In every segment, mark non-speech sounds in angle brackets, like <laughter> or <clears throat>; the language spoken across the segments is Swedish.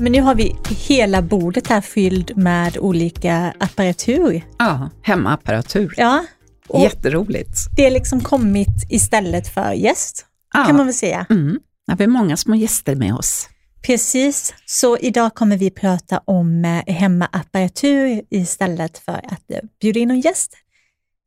Men nu har vi hela bordet här fyllt med olika apparatur. Ja, hemmaapparatur. Ja. och Jätteroligt. Det har liksom kommit istället för gäst, Ja. kan man väl säga. Mm. Ja, vi har många små gäster med oss. Precis, så idag kommer vi prata om eh, hemmaapparatur istället för att eh, bjuda in en gäst.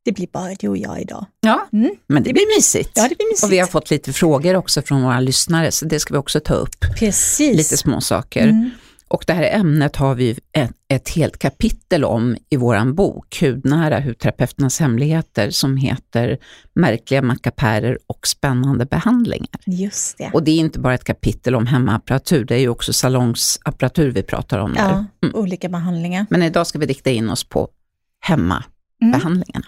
Det blir bara du och jag idag. Ja, Mm. men det blir mysigt. Ja, det blir mysigt. Och vi har fått lite frågor också från våra lyssnare, så det ska vi också ta upp. Precis. Lite små saker. Mm. Och det här ämnet har vi ett, ett helt kapitel om i vår bok, Hudnära, hudterapeuternas hemligheter, som heter Märkliga mackapärer och spännande behandlingar. Just det. Och det är inte bara ett kapitel om hemmaapparatur, det är ju också salongsapparatur vi pratar om. Ja, olika behandlingar. Men idag ska vi rikta in oss på hemmabehandlingarna.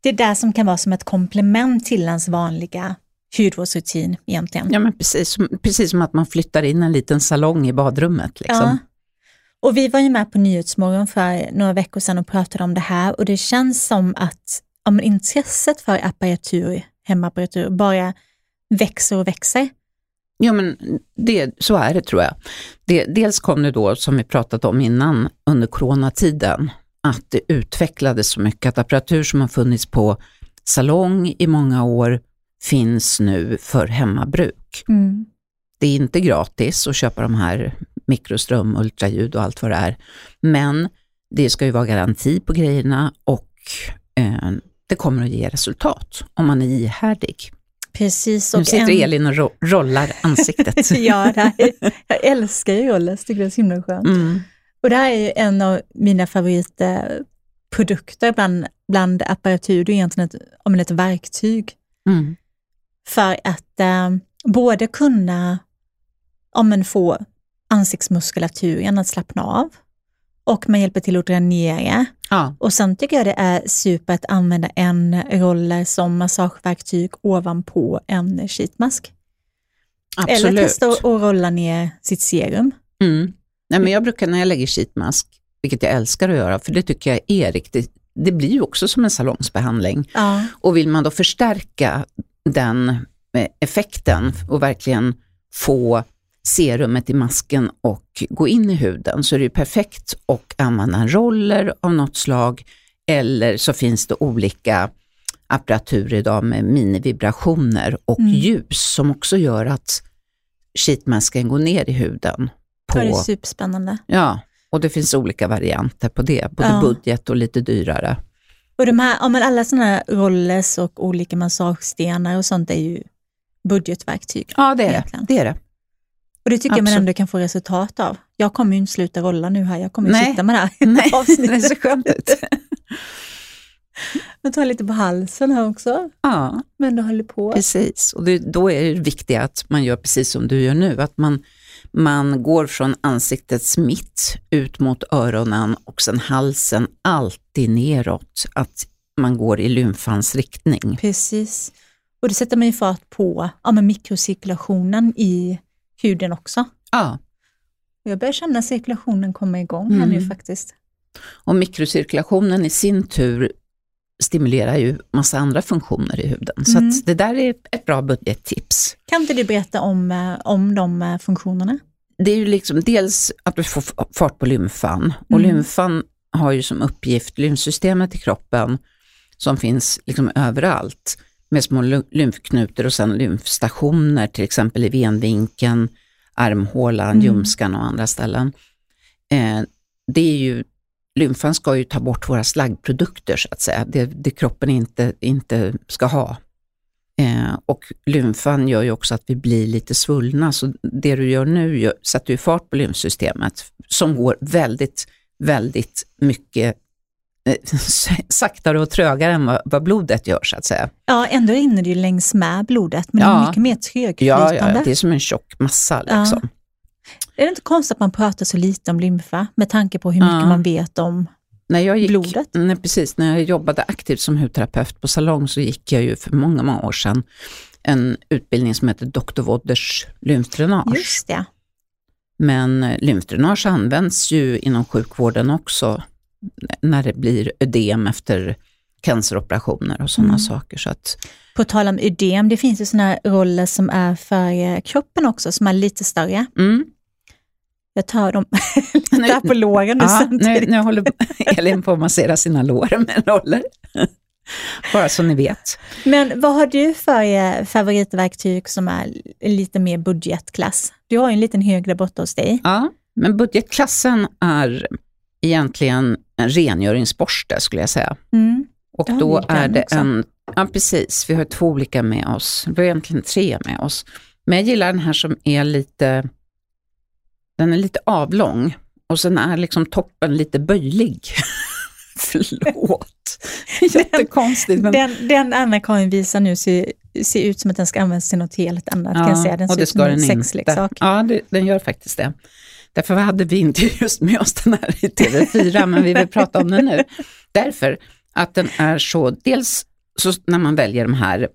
Det är det som kan vara som ett komplement till ens vanliga hudvårdsrutin egentligen. Ja, men precis, precis som att man flyttar in en liten salong i badrummet. Liksom. Ja. Och vi var ju med på Nyhetsmorgon för några veckor sedan och pratade om det här och det känns som att om intresset för apparatur, hemmaapparatur bara växer och växer. Ja, men det, så är det tror jag. Det, dels kom det då, som vi pratat om innan, under coronatiden, att det utvecklades så mycket att apparatur som har funnits på salong i många år finns nu för hemmabruk. Det är inte gratis att köpa de här mikroström, ultraljud och allt vad det är, men det ska ju vara garanti på grejerna och eh, det kommer att ge resultat om man är ihärdig. Precis. Nu sitter en- Elin och ro- rollar ansiktet. <laughs> ja, här, jag älskar ju Rolles, tycker det är så himla skönt. Mm. Och det här är ju en av mina favoritprodukter bland, bland apparatur, det är egentligen ett, om ett verktyg Mm. För att eh, både kunna om man få ansiktsmuskulaturen att slappna av och man hjälper till att dränera. Ja, Och sen tycker jag det är super att använda en roller som massageverktyg ovanpå en sheetmask. absolut. Eller testa att rolla ner sitt serum. Mm. Nej, men jag brukar när jag lägger sheetmask, vilket jag älskar att göra, för det tycker jag är riktigt, det blir ju också som en salongsbehandling. Ja. Och vill man då förstärka den eh, effekten och verkligen få serumet i masken och gå in i huden så är det ju perfekt att använda en roller av något slag eller så finns det olika apparatur idag med minivibrationer och Mm. ljus som också gör att sheetmasken går ner i huden. Ja, det är På, superspännande. ja, och det finns olika varianter på det, både Ja. budget och lite dyrare. Och de här, ja, men alla sådana här rollers och olika massagestenar och sånt är ju budgetverktyg. Ja, det är det. Egentligen. det, är det. Och det tycker jag man Absolut. ändå kan få resultat av. Jag kommer ju inte sluta rolla nu här, jag kommer Nej. sitta med det här Nej, <laughs> avsnittet. det ser skönt ut. Jag tar lite på halsen här också, Ja, men det håller på. precis. Och det, då är det viktigt att man gör precis som du gör nu, att man, man går från ansiktets mitt ut mot öronen och sen halsen alltid neråt, att man går i lymfans riktning. Precis. Och det sätter man ju fart på ja, men mikrocirkulationen i huden också. Ja, jag börjar känna cirkulationen komma igång här Mm. nu faktiskt. och mikrocirkulationen i sin tur stimulerar ju massa andra funktioner i huden. Så Mm. det där är ett bra budgettips. Kan inte du berätta om, eh, om de eh, funktionerna? det är ju liksom dels att du får fart på lymfan och Mm. lymfan har ju som uppgift, lymfsystemet i kroppen som finns liksom överallt med små ly- lymfknutor och sen lymfstationer till exempel i venvinkeln, armhålan, Mm. ljumskan och andra ställen. Eh, det är ju, lymfan ska ju ta bort våra slaggprodukter så att säga, det, det kroppen inte, inte ska ha. Eh, och lymfan gör ju också att vi blir lite svullna, så det du gör nu gör, sätter ju fart på lymfsystemet som går väldigt, väldigt mycket eh, <laughs> saktare och trögare än vad, vad blodet gör så att säga. Ja, ändå rinner det ju längs med blodet, men det Ja. är mycket mer Ja, trögflytande. ja, det är som en tjock massa Ja. Är det inte konstigt att man pratar så lite om lymfa med tanke på hur mycket Ja. man vet om När jag gick, blodet? Nej, precis, när jag jobbade aktivt som hudterapeut på salong så gick jag ju för många, många år sedan en utbildning som heter Dr. Wodders lymfdränage. Just det. Men eh, lymfdränage används ju inom sjukvården också när det blir ödem efter canceroperationer och sådana Mm. saker. Så att, På tal om ödem, det finns ju sådana roller som är för eh, kroppen också, som är lite större. mm. Jag tar dem <laughs> Nu- där på låren nu Ja, nu, samtidigt. nu håller <laughs> Elin på att massera sina lår med roller. <laughs> Bara så ni vet. Men vad har du för eh, favoritverktyg som är lite mer budgetklass? Du har ju en liten hög där borta hos dig. Ja, men budgetklassen är egentligen en rengöringsborste skulle jag säga. Mm. Och då är det också. en, ja precis, vi har två olika med oss. Vi har egentligen tre med oss. Men jag gillar den här som är lite, den är lite avlång och sen är liksom toppen lite böjlig. <laughs> Förlåt, <laughs> jättekonstigt. Men, Den, den Anna-Karin visar nu ser, ser ut som att den ska användas till något helt annat. kan jag säga. Den ser ut som en sexleksak. Ja, det, den gör faktiskt det. Därför hade vi inte <laughs> just med oss den här i TV4, men vi vill prata om den nu. Därför att den är så, dels så när man väljer de här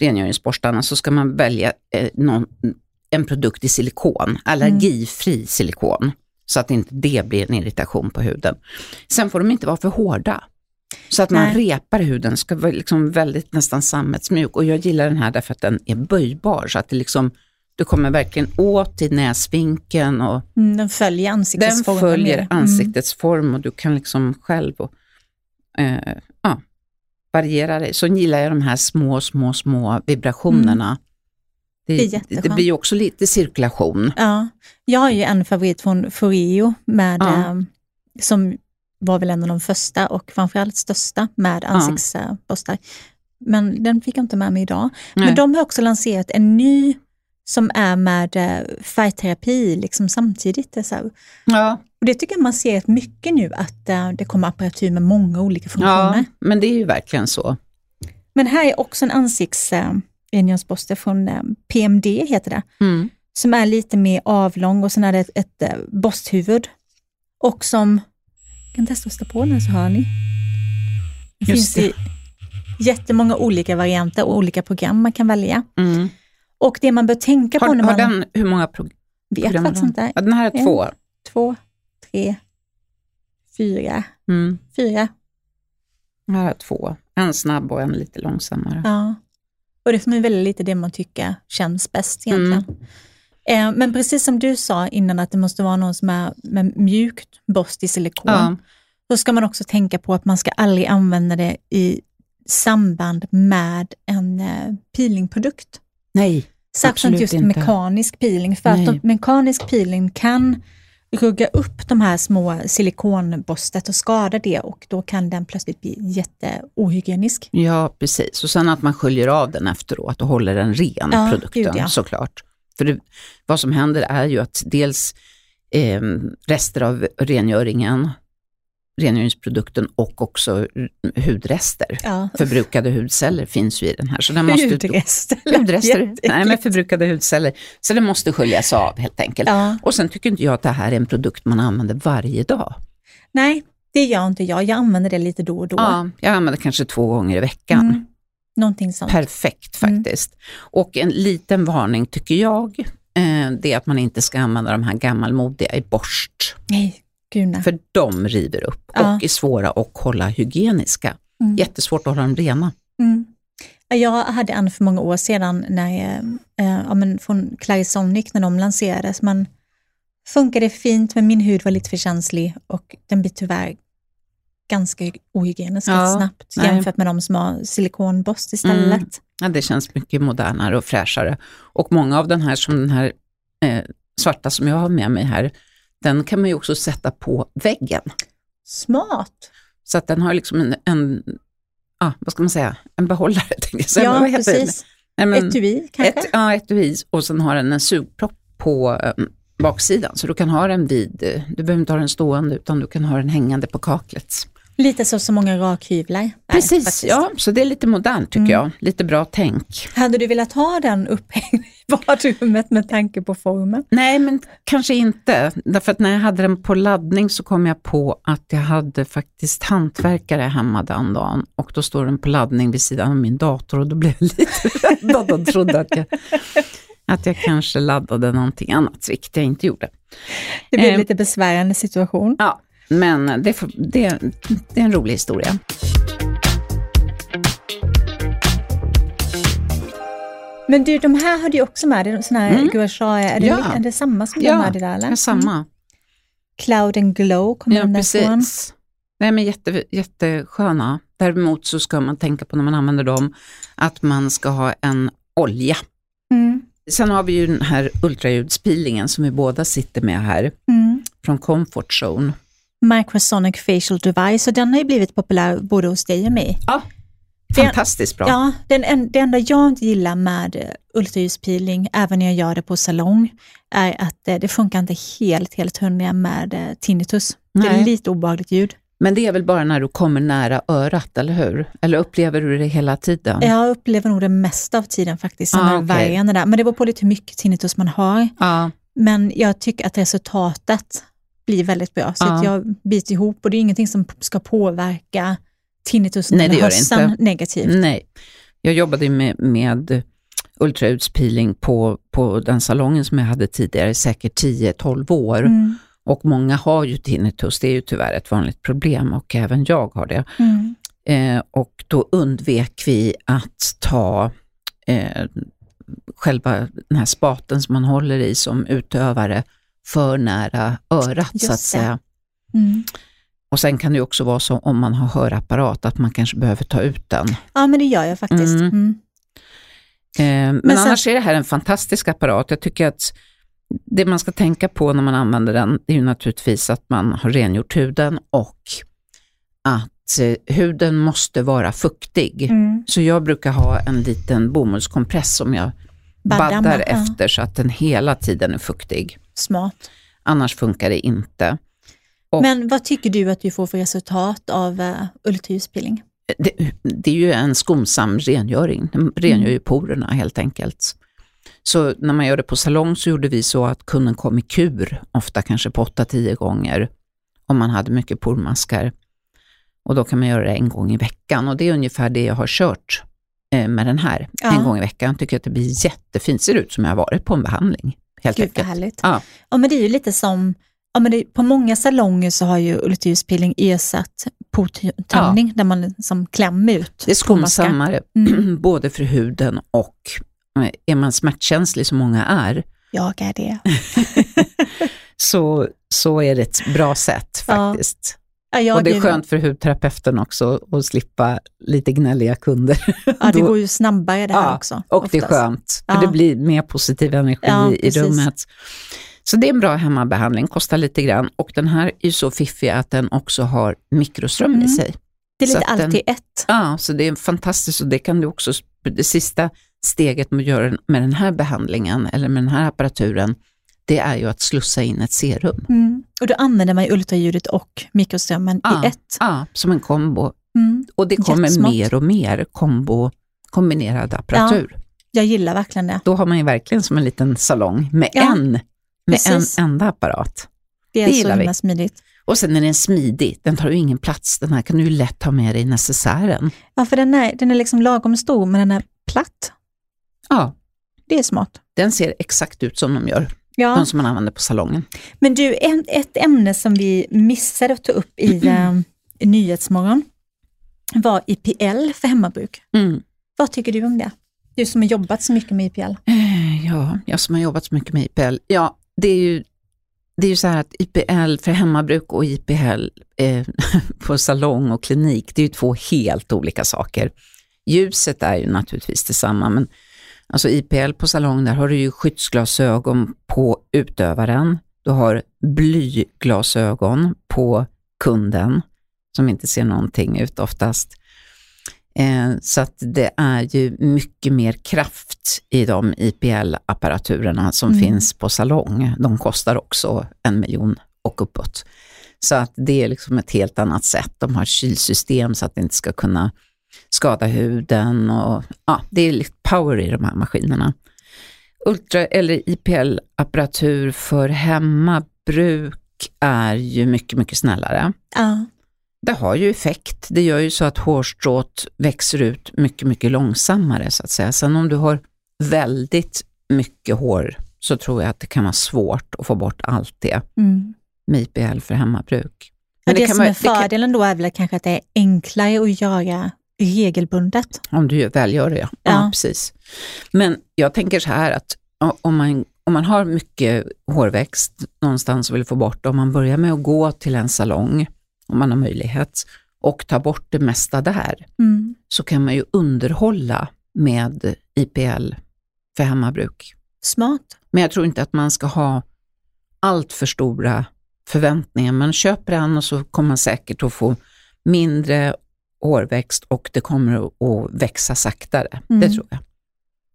rengöringsborstarna så ska man välja eh, någon, en produkt i silikon, allergifri silikon, så att inte det blir en irritation på huden. Sen får de inte vara för hårda. Så att man Nej. repar huden, ska vara liksom väldigt nästan sammetsmjuk. Och jag gillar den här därför att den är böjbar, så att det liksom, du kommer verkligen åt i näsvinkeln och Mm, den följer den ansiktets form följer mer. ansiktets form och du kan liksom själv och, eh, ja, variera dig. Så gillar jag de här små, små, små vibrationerna. Det Det, det blir ju också lite cirkulation. Ja, jag har ju en favorit från Foreo med, Ja. eh, som var väl en av de första och framförallt största med ansiktsborstar. Men den fick jag inte med mig idag. Nej. Men de har också lanserat en ny som är med eh, färgterapi liksom samtidigt. Är så. Ja, Och det tycker jag man ser mycket nu, att eh, det kommer apparatur med många olika funktioner. ja, men det är ju verkligen så. Men här är också en ansiktsrengöringsborste från eh, PMD, heter det. Mm. som är lite mer avlång och sen är det ett, ett eh, borsthuvud. Och som, jag kan testa att sätta på den så hör ni. Det Just finns i jättemånga olika varianter och olika program man kan välja. Mm. Och det man bör tänka på Har, när har man den, hur många pro- vet program har faktiskt inte, Ja, den här är En. två. två, tre, fyra, Mm. fyra. Den här är två. En snabb och en lite långsammare. Ja. Och det får man välja lite det man tycker känns bäst egentligen. Mm. Eh, men precis som du sa innan att det måste vara någon som är med mjukt borst i silikon. Ja. Då ska man också tänka på att man ska aldrig använda det i samband med en eh, peelingprodukt. Nej, Särskilt just inte. mekanisk peeling, för Nej. att de, mekanisk peeling kan rugga upp de här små silikonborstet och skada det och då kan den plötsligt bli jätteohygienisk. Ja, precis. Och sen att man sköljer av den efteråt och håller den ren, Ja, produkten gud, ja. såklart. För det, vad som händer är ju att dels eh, rester av rengöringen, rengöringsprodukten och också hudrester. Ja. Förbrukade hudceller finns ju i den här. Så den måste, Hudrester. hudrester, <laughs> nej men förbrukade hudceller. Så det måste sköljas av helt enkelt. Ja. Och sen tycker inte jag att det här är en produkt man använder varje dag. Nej, det gör inte jag. Jag använder det lite då och då. Ja, jag använder kanske två gånger i veckan. Mm. Någonting sånt. Perfekt Mm. faktiskt. Och en liten varning tycker jag, eh, det är att man inte ska använda de här gammalmodiga i borst. Nej, gud nej. För de river upp Ja. och är svåra att hålla hygieniska. Mm. Jättesvårt att hålla dem rena. Mm. Ja, Jag hade en för många år sedan när eh, ja, men från Clarisonic när de lanserades. Men funkade fint men min hud var lite för känslig och den blir tyvärr ganska ohygienisk Ja, snabbt nej. jämfört med de som har silikonborst istället. Mm. Ja, det känns mycket modernare och fräschare. Och många av den här, som den här eh, svarta som jag har med mig här, den kan man ju också sätta på väggen. Smart! Så att den har liksom en, en ah, vad ska man säga, en behållare. <laughs> jag säga. ja, precis. Nej, men- Etui kanske? Ett, ja, etui och sen har den en sugpropp på eh, baksidan. Så du kan ha den vid, eh, du behöver inte ha den stående utan du kan ha den hängande på kaklet. Lite så som många rakhyvlar. Precis, faktiskt. ja, så det är lite modernt tycker Mm. jag. Lite bra tänk. Hade du velat ha den upphängd i badrummet med tanke på formen? Nej, men kanske inte. Därför att när jag hade den på laddning så kom jag på att jag hade faktiskt hantverkare hemma den dagen och då står den på laddning vid sidan av min dator och då blev jag lite <laughs> räddad och trodde att jag, att jag kanske laddade någonting annat, vilket jag inte gjorde. Det blev Eh. lite besvärande situation. Ja, Men det, det, det är en rolig historia. Men du, de här har du också med dig, sådana här mm. gouache, är, det, ja. är det samma som ja, de hade där? Eller? Ja, samma. Mm. Cloud and Glow kommer ja, den därifrån. Nej, men jätte, jättesköna. Däremot så ska man tänka på när man använder dem att man ska ha en olja. Mm. Sen har vi ju den här ultraljudspilingen som vi båda sitter med här, mm. från Comfort Zone. Microsonic Facial Device och den har ju blivit populär både hos dig och mig. Ja, fantastiskt bra. Ja, den, det enda jag inte gillar med eh, ultraljudspeeling, även när jag gör det på salong, är att eh, det funkar inte helt, helt hundra med eh, tinnitus. Nej. Det är lite obehagligt ljud. Men det är väl bara när du kommer nära örat, eller hur? Eller upplever du det hela tiden? Jag upplever nog det mesta av tiden faktiskt, ah, okay. där. Men det beror på lite hur mycket tinnitus man har. Ah. Men jag tycker att resultatet blir väldigt bra. Så att jag biter ihop och det är ingenting som ska påverka tinnitusen eller hörseln negativt. Nej, jag jobbade med, med ultraljudspilling på, på den salongen som jag hade tidigare, säkert 10-12 år. Mm. Och många har ju tinnitus, det är ju tyvärr ett vanligt problem och även jag har det. Mm. Eh, och då undvek vi att ta eh, själva den här spaten som man håller i som utövare för nära örat Just så att säga. Mm. Och sen kan det också vara så om man har hörapparat att man kanske behöver ta ut den. Ja men det gör jag faktiskt. Mm. Mm. Eh, men, men annars är det här en fantastisk apparat. Jag tycker att det man ska tänka på när man använder den, är ju naturligtvis att man har rengjort huden och att eh, huden måste vara fuktig. Mm. Så jag brukar ha en liten bomullskompress som jag baddar, baddar efter så att den hela tiden är fuktig. Smart. Annars funkar det inte. Och, Men vad tycker du att du får för resultat av uh, ultraljudspilling? Det, det, är ju en skonsam rengöring. Den rengör ju mm. porerna helt enkelt. Så när man gör det på salong så gjorde vi så att kunden kom i kur, ofta kanske på 8-10 gånger, om man hade mycket pormaskar. Och då kan man göra det en gång i veckan och det är ungefär det jag har kört eh, med den här, ja. en gång i veckan. Jag tycker att det blir jättefint, ser ut som jag har varit på en behandling. Helt Gud, enkelt. Härligt. Ja. ja, men det är ju lite som Ja, men det, på många salonger så har ju ultraljudspilling ersatt portömning ja. där man liksom klämmer ut. Det är skonsammare, mm. <clears throat> både för huden och är man smärtkänslig som många är. Jag är det. <laughs> så, så är det ett bra sätt faktiskt. Ja, och det är skönt för hudterapeuten också att slippa lite gnälliga kunder. Ja, det <laughs> går ju snabbare det här ja, också. Och oftast. det är skönt, för ja. det blir mer positiv energi ja, i rummet. Så det är en bra hemmabehandling, kostar lite grann och den här är ju så fiffig att den också har mikroström mm. i sig. Det är lite allt i ett. Ja, så det är fantastiskt och det kan du också, det sista steget med att göra med den här behandlingen eller med den här apparaturen, det är ju att slussa in ett serum. Mm. Och då använder man ultraljudet och mikroströmmen ja, i ett? Ja, som en kombo. Mm. Och det kommer Jättesmart. mer och mer kombo, kombinerad apparatur. Ja, jag gillar verkligen det. Då har man ju verkligen som en liten salong med ja, en, med en enda apparat. Det är det så himla smidigt. Och sen är den smidig, den tar ju ingen plats. Den här kan du ju lätt ha med dig i necessären. Ja, för den är, den är liksom lagom stor, men den är platt. Ja. Det är smart. Den ser exakt ut som de gör, ja. de som man använder på salongen. Men du, en, ett ämne som vi missade att ta upp i mm. uh, Nyhetsmorgon var IPL för hemmabruk. Mm. Vad tycker du om det? Du som har jobbat så mycket med IPL. Eh, ja, jag som har jobbat så mycket med IPL. Ja, det är ju, det är ju så här att IPL för hemmabruk och IPL eh, <laughs> på salong och klinik, det är ju två helt olika saker. Ljuset är ju naturligtvis detsamma, men Alltså IPL på salong, där har du ju skyddsglasögon på utövaren. Du har blyglasögon på kunden som inte ser någonting ut oftast. Eh, så att det är ju mycket mer kraft i de IPL-apparaturerna som mm. finns på salong. De kostar också en miljon och uppåt. Så att det är liksom ett helt annat sätt. De har kylsystem så att det inte ska kunna skada huden och ja, det är lite power i de här maskinerna. Ultra eller IPL-apparatur för hemmabruk är ju mycket, mycket snällare. Ja. Det har ju effekt. Det gör ju så att hårstrået växer ut mycket, mycket långsammare så att säga. Sen om du har väldigt mycket hår så tror jag att det kan vara svårt att få bort allt det mm. med IPL för hemmabruk. Men det, det kan som vara- är det kan- fördelen då är väl kanske att det är enklare att göra regelbundet. Om du väl gör det, ja. ja. Ja. precis. Men jag tänker så här att om man, om man har mycket hårväxt någonstans och vill få bort det, om man börjar med att gå till en salong, om man har möjlighet, och ta bort det mesta där, Mm. så kan man ju underhålla med IPL för hemmabruk. Smart. Men jag tror inte att man ska ha allt för stora förväntningar. Man köper en och så kommer man säkert att få mindre hårväxt och det kommer att- växa saktare. Mm. Det tror jag.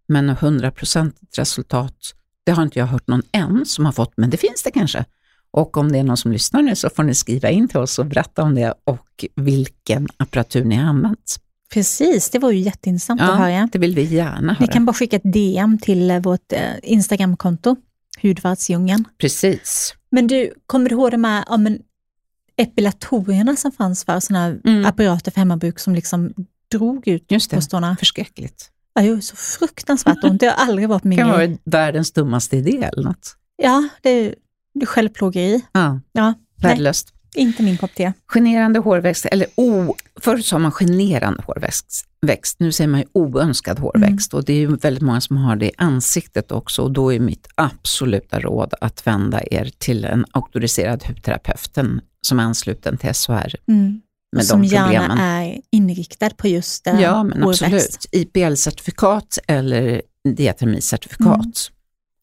Men 100% resultat, det har inte jag hört någon än som har fått, men det finns det kanske. Och om det är någon som lyssnar nu så får ni skriva in till oss och berätta om det och vilken apparatur ni har använt. Precis, det var ju jätteintressant att höra. det vill vi gärna Ni höra. kan bara skicka ett DM till eh, vårt eh, Instagramkonto, Hudvärdsdjungeln. Precis. Men du, kommer du ihåg de här ja, men, epilatorierna som fanns för sådana här Mm. apparater för hemmabruk som liksom drog ut Just det. bröstorna? Förskräckligt. Ja, det så fruktansvärt ont. Det har aldrig varit min Det kan vara världens dummaste idé eller något. Ja, det är, det är självplågeri. Ja, Ja, värdelöst. Inte min kopp te. Generande hårväxt, eller o, förr sa man generande hårväxt, växt, nu säger man ju oönskad hårväxt och det är ju väldigt många som har det i ansiktet också och då är mitt absoluta råd att vända er till en auktoriserad hudterapeut en som är ansluten till SHR Mm. med som de problemen. gärna är inriktad på just eh, Ja, men hårväxt. absolut. IPL-certifikat eller diatermicertifikat Mm.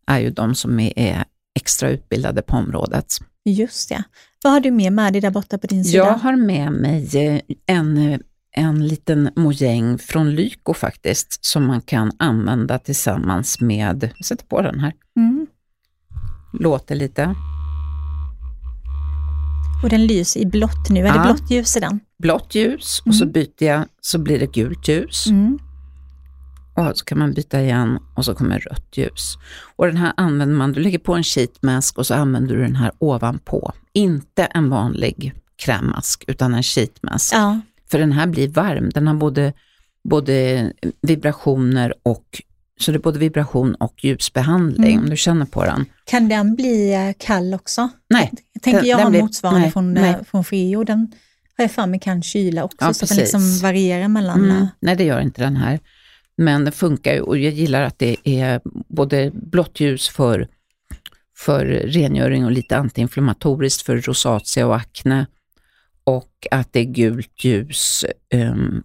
är ju de som är extra utbildade på området. Just det. Vad har du med med dig där borta på din sida? Jag har med mig eh, en, en liten mojäng från Lyko faktiskt, som man kan använda tillsammans med, jag sätter på den här, Mm. låter lite, Och den lyser i blått nu. Är det Ja. blått ljus i den? blått ljus och så Mm. byter jag, så blir det gult ljus. Mm. Och så kan man byta igen och så kommer rött ljus. Och den här använder man, du lägger på en sheet mask och så använder du den här ovanpå. Inte en vanlig krämmask utan en sheet mask. Ja. För den här blir varm, den har både, både vibrationer och så det är både vibration och ljusbehandling, Mm. om du känner på den. Kan den bli eh, kall också? Nej, Jag tänker Den- jag den har blir- motsvarande nej, från, nej. eh, från Frio. Den har jag för mig kan kyla också, Ja, så att den liksom precis. varierar mellan... Mm, eh, nej, det gör inte den här. Men det funkar ju och jag gillar att det är både blått ljus för, för rengöring och lite antiinflammatoriskt för rosacea och akne och att det är gult ljus ehm,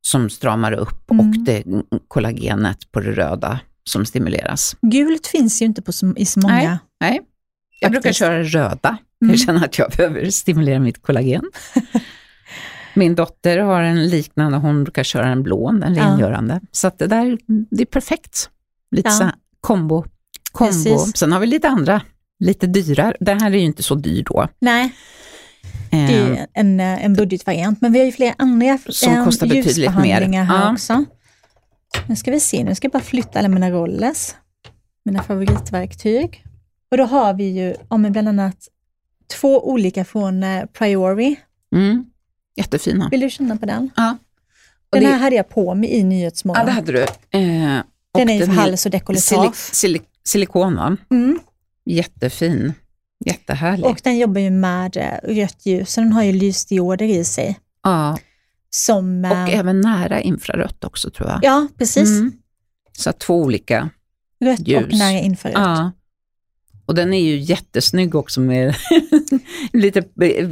som stramar upp Mm. och det kollagenet på det röda som stimuleras. Gult finns ju inte på så, i så många. Nej, jag brukar Faktiskt. köra röda. Mm. Jag känner att jag behöver stimulera mitt kollagen. <laughs> Min dotter har en liknande, hon brukar köra en blå, en Ja. rengörande. Så att det där, det är perfekt. Lite Ja. så kombo. kombo. Precis. Sen har vi lite andra, lite dyrare. Den här är ju inte så dyr då. Nej, det är en, eh, en budgetvariant. Men vi har ju flera andra Som eh, kostar betydligt mer. här Ja. också. Nu ska vi se, nu ska jag bara flytta alla mina rollers, mina favoritverktyg. Och då har vi ju ja, bland annat två olika från eh, Priori. mm, jättefina. Vill du känna på den? Ja. Och Den det, här hade jag på mig i Nyhetsmorgon. ja, det hade du. Eh, och den är ju hals och dekolletage. silik, silikon, va? Mm. Jättefin. Jättehärlig. Och den jobbar ju med eh, rött ljus, så den har ju lysdioder i sig. ja, Som, eh, och även nära infrarött också tror jag. ja, precis. Mm. Så två olika. Rött och ljus. nära infrarött. Ja. Och den är ju jättesnygg också med <laughs> lite,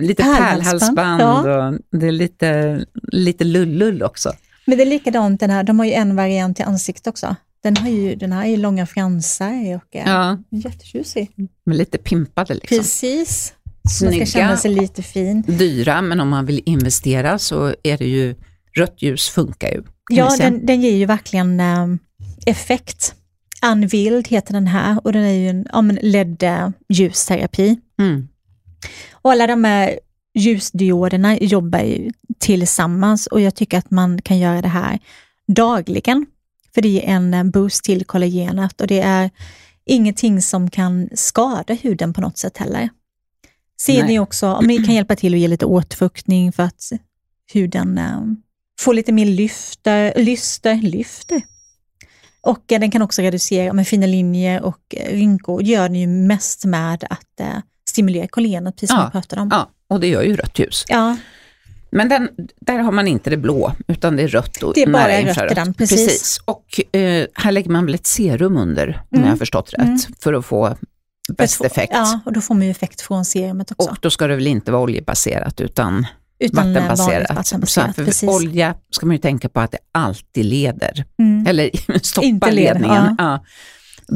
lite Pärlhalsband. Ja. och det är lite, lite lullull också. Men det är likadant den här, de har ju en variant i ansiktet också. Den har ju, den här är ju långa fransar och är Ja, jättetjusig. men lite pimpade liksom. Precis. Så man ska Snygga. känna sig lite fin. Dyra, men om man vill investera så är det ju, rött ljus funkar ju. Ja, den, den ger ju verkligen eh, effekt. Unvild heter den här och den är ju en ja, men LED-ljusterapi. Mm. Och alla de här ljusdioderna jobbar ju tillsammans och jag tycker att man kan göra det här dagligen. För det är en boost till kollagenet och det är ingenting som kan skada huden på något sätt heller. Ser ni också, om ni kan hjälpa till att ge lite återfuktning för att huden eh, får lite mer lyfter, lyster, lyfter. Och eh, den kan också reducera med fina linjer och eh, rynkor. gör den ju mest med att eh, stimulerar kollagenet, precis som Ja, vi pratade om. Ja, och det gör ju rött ljus. Ja, Men den, där har man inte det blå, utan det är rött och Det är bara rött i den, precis. Och eh, här lägger man väl ett serum under, om Mm. jag har förstått rätt, Mm. för att få bäst effekt. Ja, och då får man ju effekt från serumet också. Och då ska det väl inte vara oljebaserat utan Utan vattenbaserat. vattenbaserat, Så olja ska man ju tänka på att det alltid leder, Mm. eller <laughs> stoppar Inte leder, ledningen. Ja.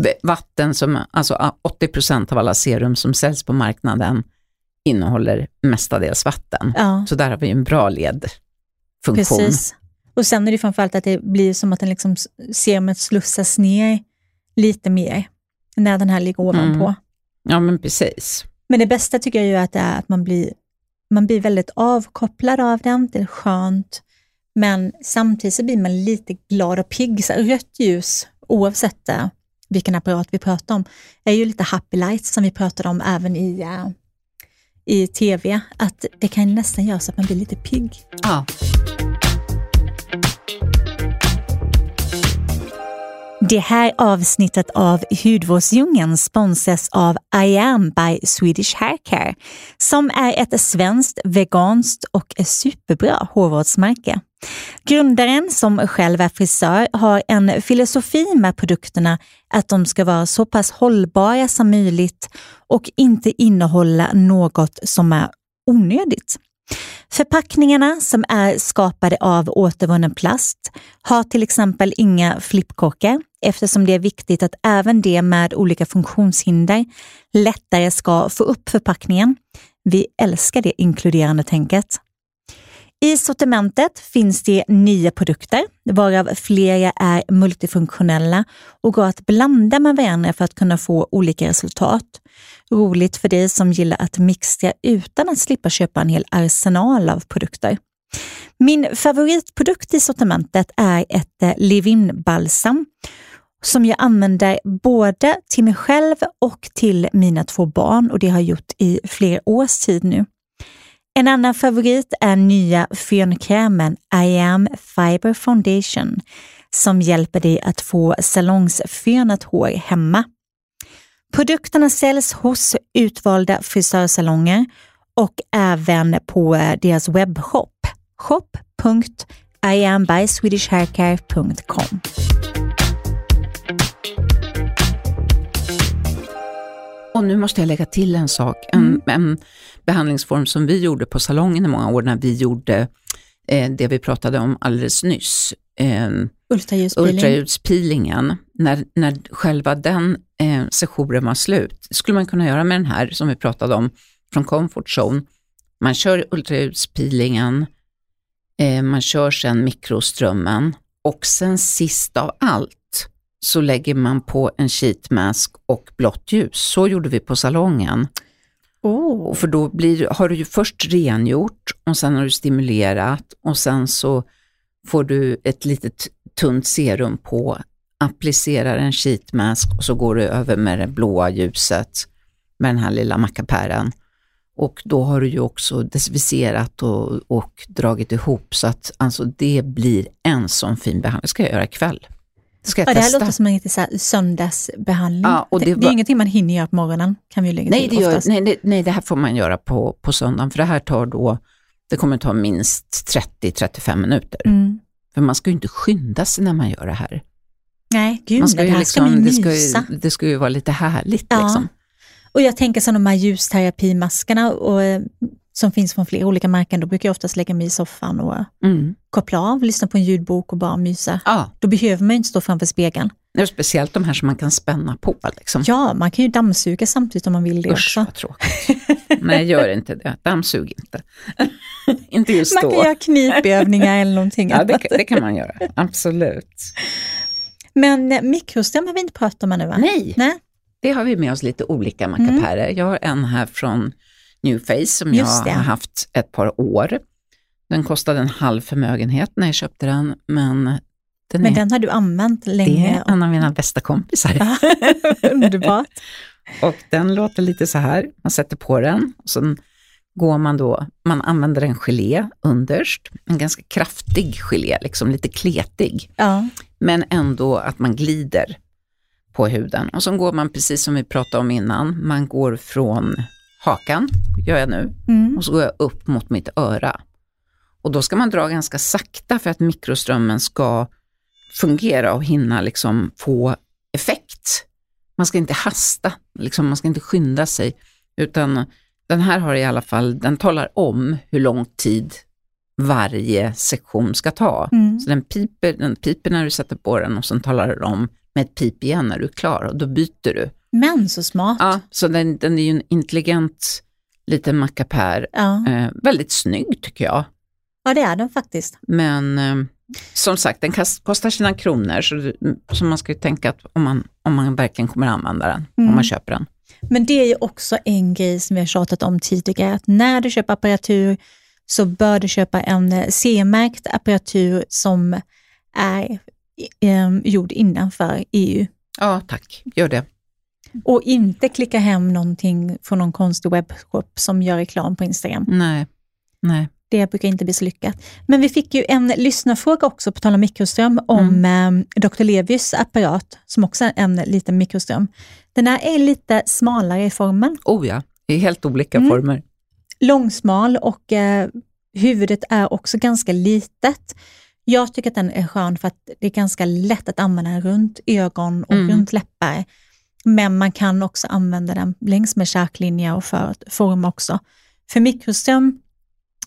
V- Vatten, som, alltså ah, 80% av alla serum som säljs på marknaden innehåller mestadels vatten. Ja, Så där har vi en bra ledfunktion. precis. Och sen är det framförallt att det blir som att den liksom serumet slussas ner lite mer när den här ligger ovanpå. Mm. Ja men precis. Men det bästa tycker jag ju att det är att man blir, man blir väldigt avkopplad av den, det är skönt, men samtidigt så blir man lite glad och pigg. Så rött ljus, oavsett eh, vilken apparat vi pratar om, är ju lite happy lights som vi pratade om även i, eh, i tv, att det kan nästan göra så att man blir lite pigg. Ja. Det här avsnittet av Hudvårdsdjungeln sponsras av I am by Swedish Haircare som är ett svenskt, veganskt och superbra hårvårdsmärke. Grundaren, som själv är frisör, har en filosofi med produkterna att de ska vara så pass hållbara som möjligt och inte innehålla något som är onödigt. Förpackningarna som är skapade av återvunnen plast har till exempel inga flippkorkar eftersom det är viktigt att även de med olika funktionshinder lättare ska få upp förpackningen. Vi älskar det inkluderande tänket. I sortimentet finns det nio produkter, varav flera är multifunktionella och går att blanda med varandra för att kunna få olika resultat. Roligt för dig som gillar att mixtra utan att slippa köpa en hel arsenal av produkter. Min favoritprodukt i sortimentet är ett eh, Livin balsam som jag använder både till mig själv och till mina två barn och det har jag gjort i flera års tid nu. En annan favorit är nya fönkrämen I am Fiber Foundation som hjälper dig att få salongsfönat hår hemma. Produkterna säljs hos utvalda frisörsalonger och även på deras webbshop shop.iambyswedishhaircare.com. Och nu måste jag lägga till en sak, en, Mm. en behandlingsform som vi gjorde på salongen i många år när vi gjorde eh, det vi pratade om alldeles nyss, eh, Ultraljudspeeling. ultraljudspeelingen. När, när själva den eh, sessionen var slut, skulle man kunna göra med den här som vi pratade om från Comfort Zone. Man kör ultraljudspeelingen, eh, man kör sen mikroströmmen och sen sist av allt så lägger man på en sheet mask och blått ljus. Så gjorde vi på salongen. Oh. För då blir, har du ju först rengjort och sen har du stimulerat och sen så får du ett litet tunt serum på, applicerar en sheet mask och så går du över med det blåa ljuset med den här lilla mackapären. Och då har du ju också desinficerat och, och dragit ihop så att alltså det blir en sån fin behandling. Det ska jag göra ikväll. Det ska jag Ja, det här testa. låter som en så söndagsbehandling. Ja, och det, det det är var- ingenting man hinner göra på morgonen, kan vi lägga Nej till det, gör, nej, det, nej, det här får man göra på, på söndagen, för det här tar då, det kommer ta minst 30-35 minuter. Mm. För man ska ju inte skynda sig när man gör det här. Nej, gud Man nej, det här ska man ju det, ska ju, det ska ju vara lite härligt. Ja. Liksom. Och jag tänker som de här ljusterapimaskerna och, eh, som finns från flera olika märken, då brukar jag oftast lägga mig i soffan och Mm. koppla av, lyssna på en ljudbok och bara mysa. Ja, Då behöver man ju inte stå framför spegeln. är speciellt de här som man kan spänna på. Liksom. Ja, man kan ju dammsuga samtidigt om man vill det Usch också. vad tråkigt. Nej, gör inte det. Dammsug inte. <laughs> inte just Man då. kan göra knipövningar eller någonting Ja, det, det kan man göra, absolut. Men eh, mikroström har vi inte pratat om ännu va? Nej, Nej. Det har vi med oss lite olika mackapärer. Jag har en här från New Face som Mm. Just jag det. har haft ett par år. Den kostade en halv förmögenhet när jag köpte den, men den Men är, den har du använt det länge. är en av mina bästa kompisar. <laughs> Underbart. <laughs> Och den låter lite så här, man sätter på den och sen går man då, man använder en gelé underst, en ganska kraftig gelé, liksom lite kletig, Ja. men ändå att man glider på huden. Och så går man precis som vi pratade om innan, man går från hakan, gör jag nu, Mm. och så går jag upp mot mitt öra. Och då ska man dra ganska sakta för att mikroströmmen ska fungera och hinna liksom få effekt. Man ska inte hasta, liksom, man ska inte skynda sig, utan den här har i alla fall, den talar om hur lång tid varje sektion ska ta. Mm. Så den piper, den piper när du sätter på den och sen talar den om med ett pip igen när du är klar och då byter du. Men så smart. Ja, så den, den är ju en intelligent liten mackapär. Ja. Eh, väldigt snygg tycker jag. ja, det är den faktiskt. Men eh, som sagt, den kostar sina kronor så, så man ska ju tänka att om man, om man verkligen kommer använda den, Mm. om man köper den. Men det är ju också en grej som vi har tjatat om tidigare, att när du köper apparatur så bör du köpa en CE-märkt apparatur som är eh, gjord innanför EU. Ja, tack, gör det. Och inte klicka hem någonting från någon konstig webbshop som gör reklam på Instagram. Nej, nej. Det brukar inte bli så lyckat. Men vi fick ju en lyssnarfråga också, på tal om mikroström, om eh, Dr. Levys apparat, som också är en liten mikroström. Den här är lite smalare i formen, Oh ja, i helt olika Mm. former. långsmal och eh, huvudet är också ganska litet. Jag tycker att den är skön för att det är ganska lätt att använda den runt ögon och Mm. runt läppar. Men man kan också använda den längs med kärklinjer och för att forma också. För mikroström,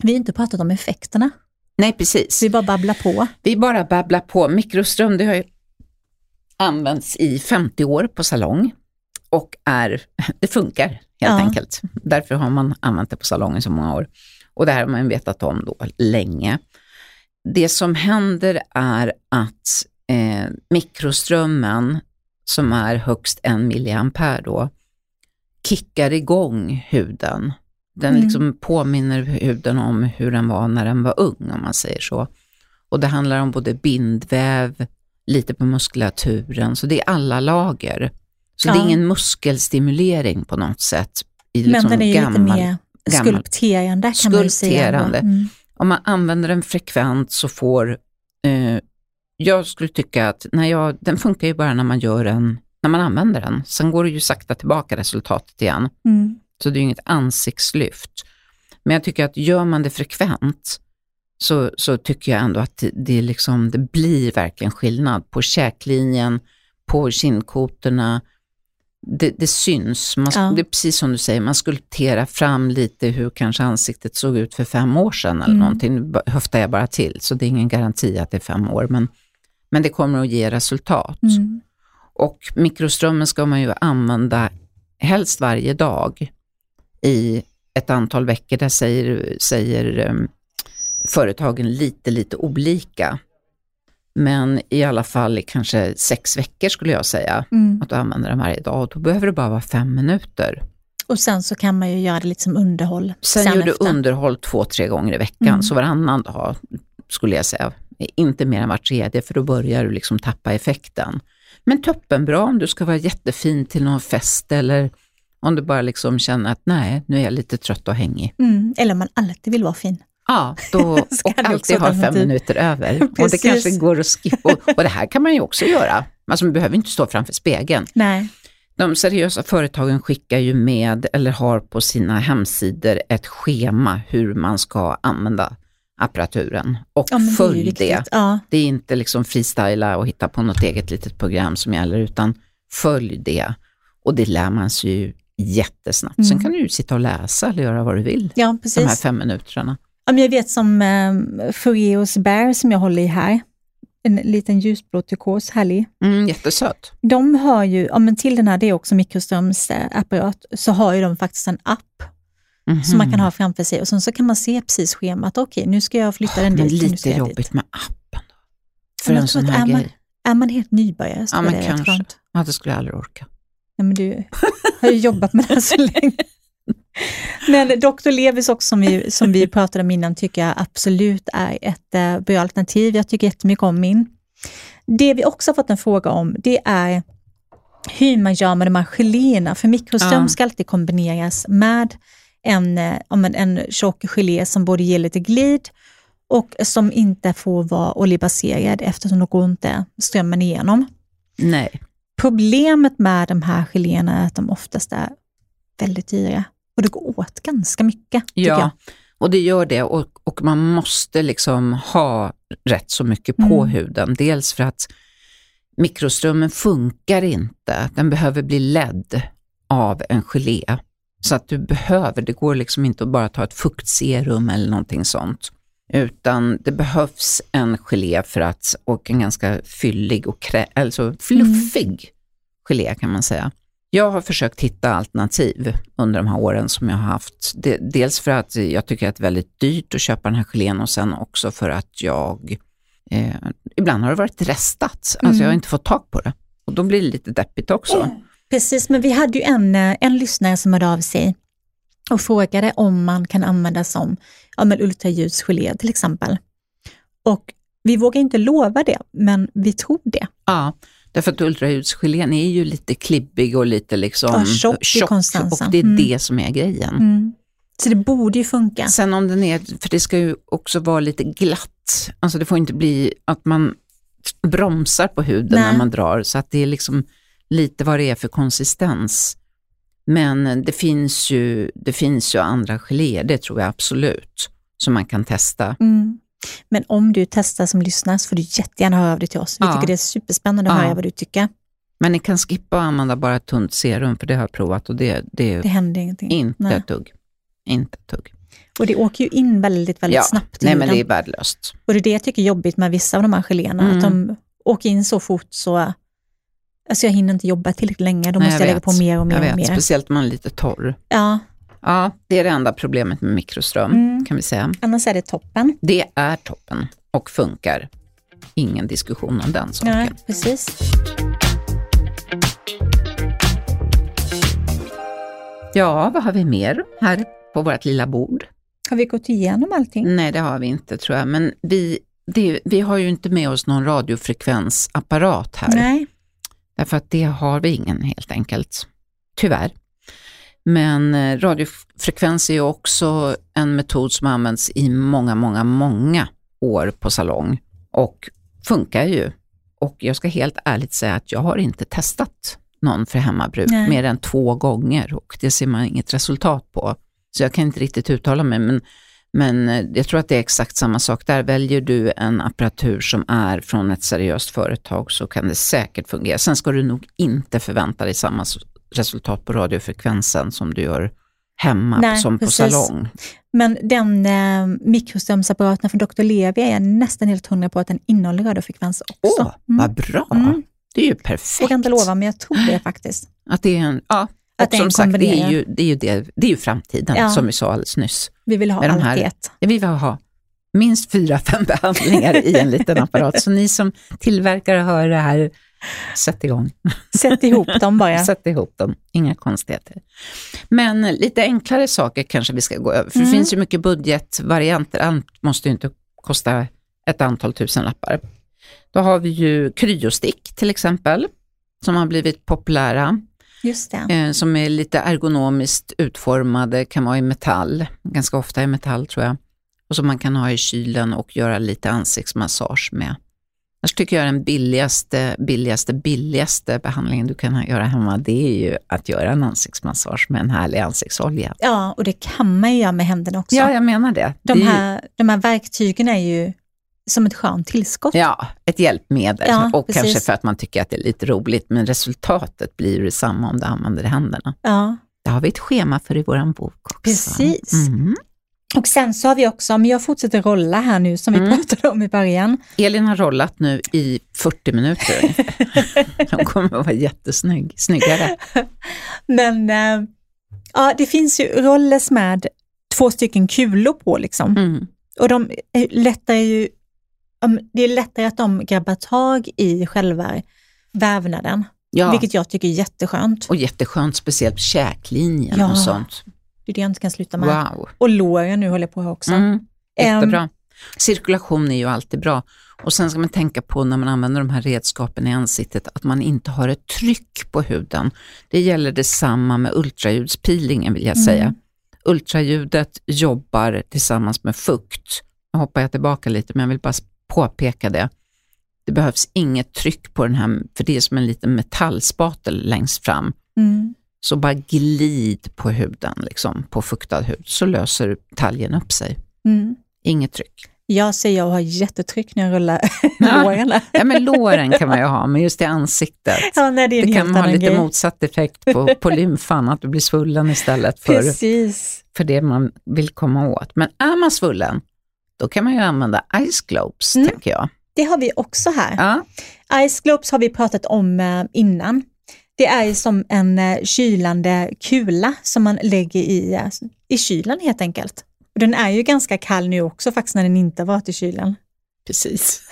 vi har inte pratat om effekterna, Nej, precis. vi bara babblar på. Vi bara babblar på. Mikroström det har ju använts i 50 år på salong och är, <laughs> det funkar helt Ja. enkelt. Därför har man använt det på salong i så många år. Och det här har man vetat om då länge. Det som händer är att eh, mikroströmmen, som är högst en milliampere då, kickar igång huden. Den Mm. liksom påminner huden om hur den var när den var ung, om man säger så. Och det handlar om både bindväv, lite på muskulaturen, så det är alla lager. Så det Ja. är ingen muskelstimulering på något sätt. I Men liksom den är ju gammal, lite mer skulpterande kan man ju säga. Skulpterande. Mm. Om man använder den frekvent så får, eh, jag skulle tycka att när jag, den funkar ju bara när man gör den, när man använder den. Sen går det ju sakta tillbaka resultatet igen. Mm. Så det är inget ansiktslyft. Men jag tycker att gör man det frekvent så, så tycker jag ändå att det, det, liksom, det blir verkligen skillnad på käklinjen, på kindkotorna. Det, det syns. Man, Ja. Det är precis som du säger, man skulpterar fram lite hur kanske ansiktet såg ut för fem år sedan eller Mm. någonting. Nu höftar jag bara till, så det är ingen garanti att det är fem år. Men, men det kommer att ge resultat. Mm. Och mikroströmmen ska man ju använda helst varje dag i ett antal veckor. Där säger, säger um, företagen lite, lite olika. Men i alla fall i kanske sex veckor skulle jag säga Mm. att du använder den varje dag. Och då behöver det bara vara fem minuter. Och sen så kan man ju göra det lite som underhåll. Sen, gör du efter. underhåll två, tre gånger i veckan, Mm. så varannan dag skulle jag säga. Inte mer än var tredje, för då börjar du liksom tappa effekten. Men toppenbra om du ska vara jättefin till någon fest eller om du bara liksom känner att nej, nu är jag lite trött och hängig. Mm. Eller om man alltid vill vara fin. Ja, då, <laughs> och det alltid har fem minuter över. och det kanske går att skippa. Och, det här kan man ju också göra. Alltså man behöver inte stå framför spegeln. Nej. De seriösa företagen skickar ju med eller har på sina hemsidor ett schema hur man ska använda apparaturen. Och Ja, det följ viktigt. det. Ja. Det är inte liksom freestyla och hitta på något eget litet program som gäller, utan följ det. Och det lär man sig ju jättesnabbt. Sen Mm. kan du ju sitta och läsa eller göra vad du vill. ja, De här precis. fem minuterna. Ja, men jag vet som eh, Foreos Bear som jag håller i här, en liten ljusblå turkos, härlig. Mm, jättesöt. De har ju, ja, men till den här, det är också mikroströmsapparat, så har ju de faktiskt en app Mhm. som man kan ha framför sig och sen så kan man se precis schemat. Okej, nu ska jag flytta den Men dit. ska lite jobbigt Dit. med appen då. För Men en tror sån här är man- grej. Är man helt nybörjare så Ja, är men det rätt kanske. skönt. Ja, det skulle jag aldrig orka. Nej, men du har ju jobbat med det här så länge. Men Dr. Levis också som vi, som vi pratade om innan tycker jag absolut är ett eh, bra alternativ. Jag tycker jättemycket om min. Det vi också har fått en fråga om det är hur man gör med de här geléerna. För mikroström Ja. ska alltid kombineras med en, eh, en, en tjock gelé som både ger lite glid och som inte får vara oljebaserad eftersom då går inte strömmen igenom. Nej. Problemet med de här geléerna är att de oftast är väldigt dyra. Och det går åt ganska mycket. Ja, jag. och det gör det och, och man måste liksom ha rätt så mycket på Mm. huden. Dels för att mikroströmmen funkar inte, den behöver bli ledd av en gelé. Så att du behöver, det går liksom inte att bara ta ett fuktserum eller någonting sånt. Utan det behövs en gelé för att, och en ganska fyllig och krä, alltså fluffig gelé kan man säga. Jag har försökt hitta alternativ under de här åren som jag har haft. Det, dels för att jag tycker att det är väldigt dyrt att köpa den här gelén och sen också för att jag, eh, ibland har det varit restat, alltså jag har inte fått tag på det. Och då blir det lite deppigt också. Precis, men vi hade ju en, eh, en lyssnare som hörde av sig och frågade om man kan använda som ja, men ultraljudsgelé till exempel. Och vi vågar inte lova det, men vi tror det. Ja, därför att ultraljudsgelén är ju lite klibbig och lite liksom Ja, tjock konsistensen. och det är Mm. det som är grejen. Mm. Så det borde ju funka. Sen om den är, för det ska ju också vara lite glatt, alltså det får inte bli att man bromsar på huden Nej. när man drar, så att det är liksom lite vad det är för konsistens. Men det finns ju, det finns ju andra geléer, det tror jag absolut, som man kan testa. Mm. Men om du testar som lyssnar så får du jättegärna höra av dig till oss. Vi Ja. tycker det är superspännande att Ja. höra vad du tycker. Men ni kan skippa att använda bara ett tunt serum, för det har jag provat och det, det Det händer ingenting. inte Nej. ett dugg. Inte ett dugg. Och det åker ju in väldigt, väldigt Ja, snabbt nej men det är värdelöst. Och det är det jag tycker är jobbigt med vissa av de här geléerna, Mm. att de åker in så fort så Alltså jag hinner inte jobba tillräckligt länge, då Nej, måste jag, lägga vet. på mer och mer Jag och vet, mer. speciellt om man är lite torr. Ja, Ja, det är det enda problemet med mikroström, Mm. kan vi säga. annars är det toppen. Det är toppen och funkar. Ingen diskussion om den saken. Ja, precis. Ja, vad har vi mer här på vårt lilla bord? Har vi gått igenom allting? Nej, det har vi inte tror jag, men vi, det, vi har ju inte med oss någon radiofrekvensapparat här. Nej. Därför att det har vi ingen helt enkelt. Tyvärr. Men eh, radiofrekvens är också en metod som används i många, många, många år på salong och funkar ju. Och jag ska helt ärligt säga att jag har inte testat någon för hemmabruk Nej. mer än två gånger och det ser man inget resultat på. Så jag kan inte riktigt uttala mig, men, men eh, jag tror att det är exakt samma sak där. Väljer du en apparatur som är från ett seriöst företag så kan det säkert fungera. Sen ska du nog inte förvänta dig samma resultat på radiofrekvensen som du gör hemma Nej, som på precis. salong. Men den eh, mikroströmsapparaten från Dr. Levi är jag nästan helt hundra på att den innehåller radiofrekvens också. Åh, vad bra! Mm. Det är ju perfekt. Jag kan inte lova, men jag tror det <gasps> faktiskt. Att det är en, ja, Att och som sagt, det är, ju, det, är ju det, det är ju framtiden Ja. som vi sa alldeles nyss. Vi vill ha Med allt här- ett. Ja, vi vill ha minst fyra, fem <laughs> behandlingar i en liten apparat. Så ni som tillverkare hör det här, sätt igång. Sätt ihop dem bara. <laughs> Sätt ihop dem, inga konstigheter. Men lite enklare saker kanske vi ska gå över, för Mm. det finns ju mycket budgetvarianter. Allt måste ju inte kosta ett antal tusen lappar. Då har vi ju kryostick till exempel, som har blivit populära, som är lite ergonomiskt utformade, kan vara i metall, ganska ofta i metall tror jag, och som man kan ha i kylen och göra lite ansiktsmassage med. Annars tycker jag den billigaste, billigaste, billigaste behandlingen du kan göra hemma, det är ju att göra en ansiktsmassage med en härlig ansiktsolja. Ja, och det kan man ju göra med händerna också. Ja, jag menar det. de, det är ju, här, de här verktygen är ju som ett skönt tillskott. ja, ett hjälpmedel Ja, och precis. kanske för att man tycker att det är lite roligt, men resultatet blir ju detsamma om du använder händerna. Ja. Det har vi ett schema för i vår bok också. Precis. Mm. Och sen så har vi också, men jag fortsätter rolla här nu som vi Mm. pratade om i början. Elin har rollat nu i 40 minuter. Hon kommer att vara jättesnygg, snyggare. <laughs> Men eh, ja, det finns ju rollers med två stycken kulor på liksom. Mm. Och de är lättare ju, det är lättare att de grabbar tag i själva vävnaden, Ja, vilket jag tycker är jätteskönt. och jätteskönt, speciellt käklinjen Ja. och sånt. Det är det jag inte kan sluta med. Wow. Och låren nu håller jag på ha också. Mm. Jättebra. Cirkulation är ju alltid bra. Och sen ska man tänka på när man använder de här redskapen i ansiktet att man inte har ett tryck på huden. Det gäller detsamma med ultraljudspeelingen vill jag Mm. säga. Ultraljudet jobbar tillsammans med fukt. Nu hoppar jag tillbaka lite men jag vill bara påpeka det. Det behövs inget tryck på den här, för det är som en liten metallspatel längst fram. Mm. Så bara glid på huden, liksom, på fuktad hud, så löser talgen upp sig. Mm. Inget tryck. Jag ser jag har jättetryck när jag rullar <laughs> Ja. låren. Ja, men låren kan man ju ha, men just i ansiktet. Ja, nej, det Det kan ha lite grej. motsatt effekt på, på lymfan, att du blir svullen istället för, Precis. för det man vill komma åt. Men är man svullen, då kan man ju använda ice globes, Mm. tänker jag. Det har vi också här. Ja, Ice globes har vi pratat om eh, innan. Det är ju som en eh, kylande kula som man lägger i, eh, i kylen helt enkelt. Den är ju ganska kall nu också faktiskt när den inte har varit i kylen. <laughs> precis.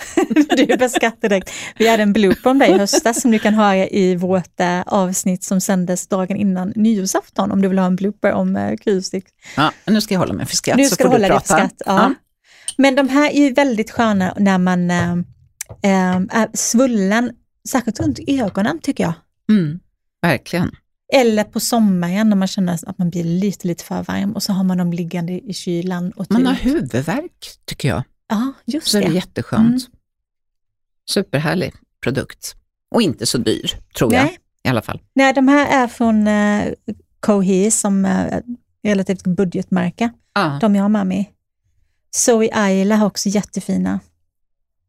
Du börjar skratta direkt. Vi hade en blooper om dig i höstas som du kan höra i vårt avsnitt som sändes dagen innan nyårsafton om du vill ha en blooper om eh. Ja, nu ska jag hålla mig för skratt Nu så ska får du du hålla dig för prata. skratt. Ja. Men de här är ju väldigt sköna när man eh, eh, är svullen, särskilt runt ögonen tycker jag. Mm, verkligen. Eller på sommaren när man känner att man blir lite, lite för varm och så har man dem liggande i kylan. Och Man har typ- huvudvärk, tycker jag. Ja, just Så är det det. jätteskönt. Mm. Superhärlig produkt. Och inte så dyr, tror jag Nej. i alla fall. Nej, de här är från eh, Cohe som är ett relativt budgetmärke. Ja, De jag har med mig. Zoe Ayla har också jättefina.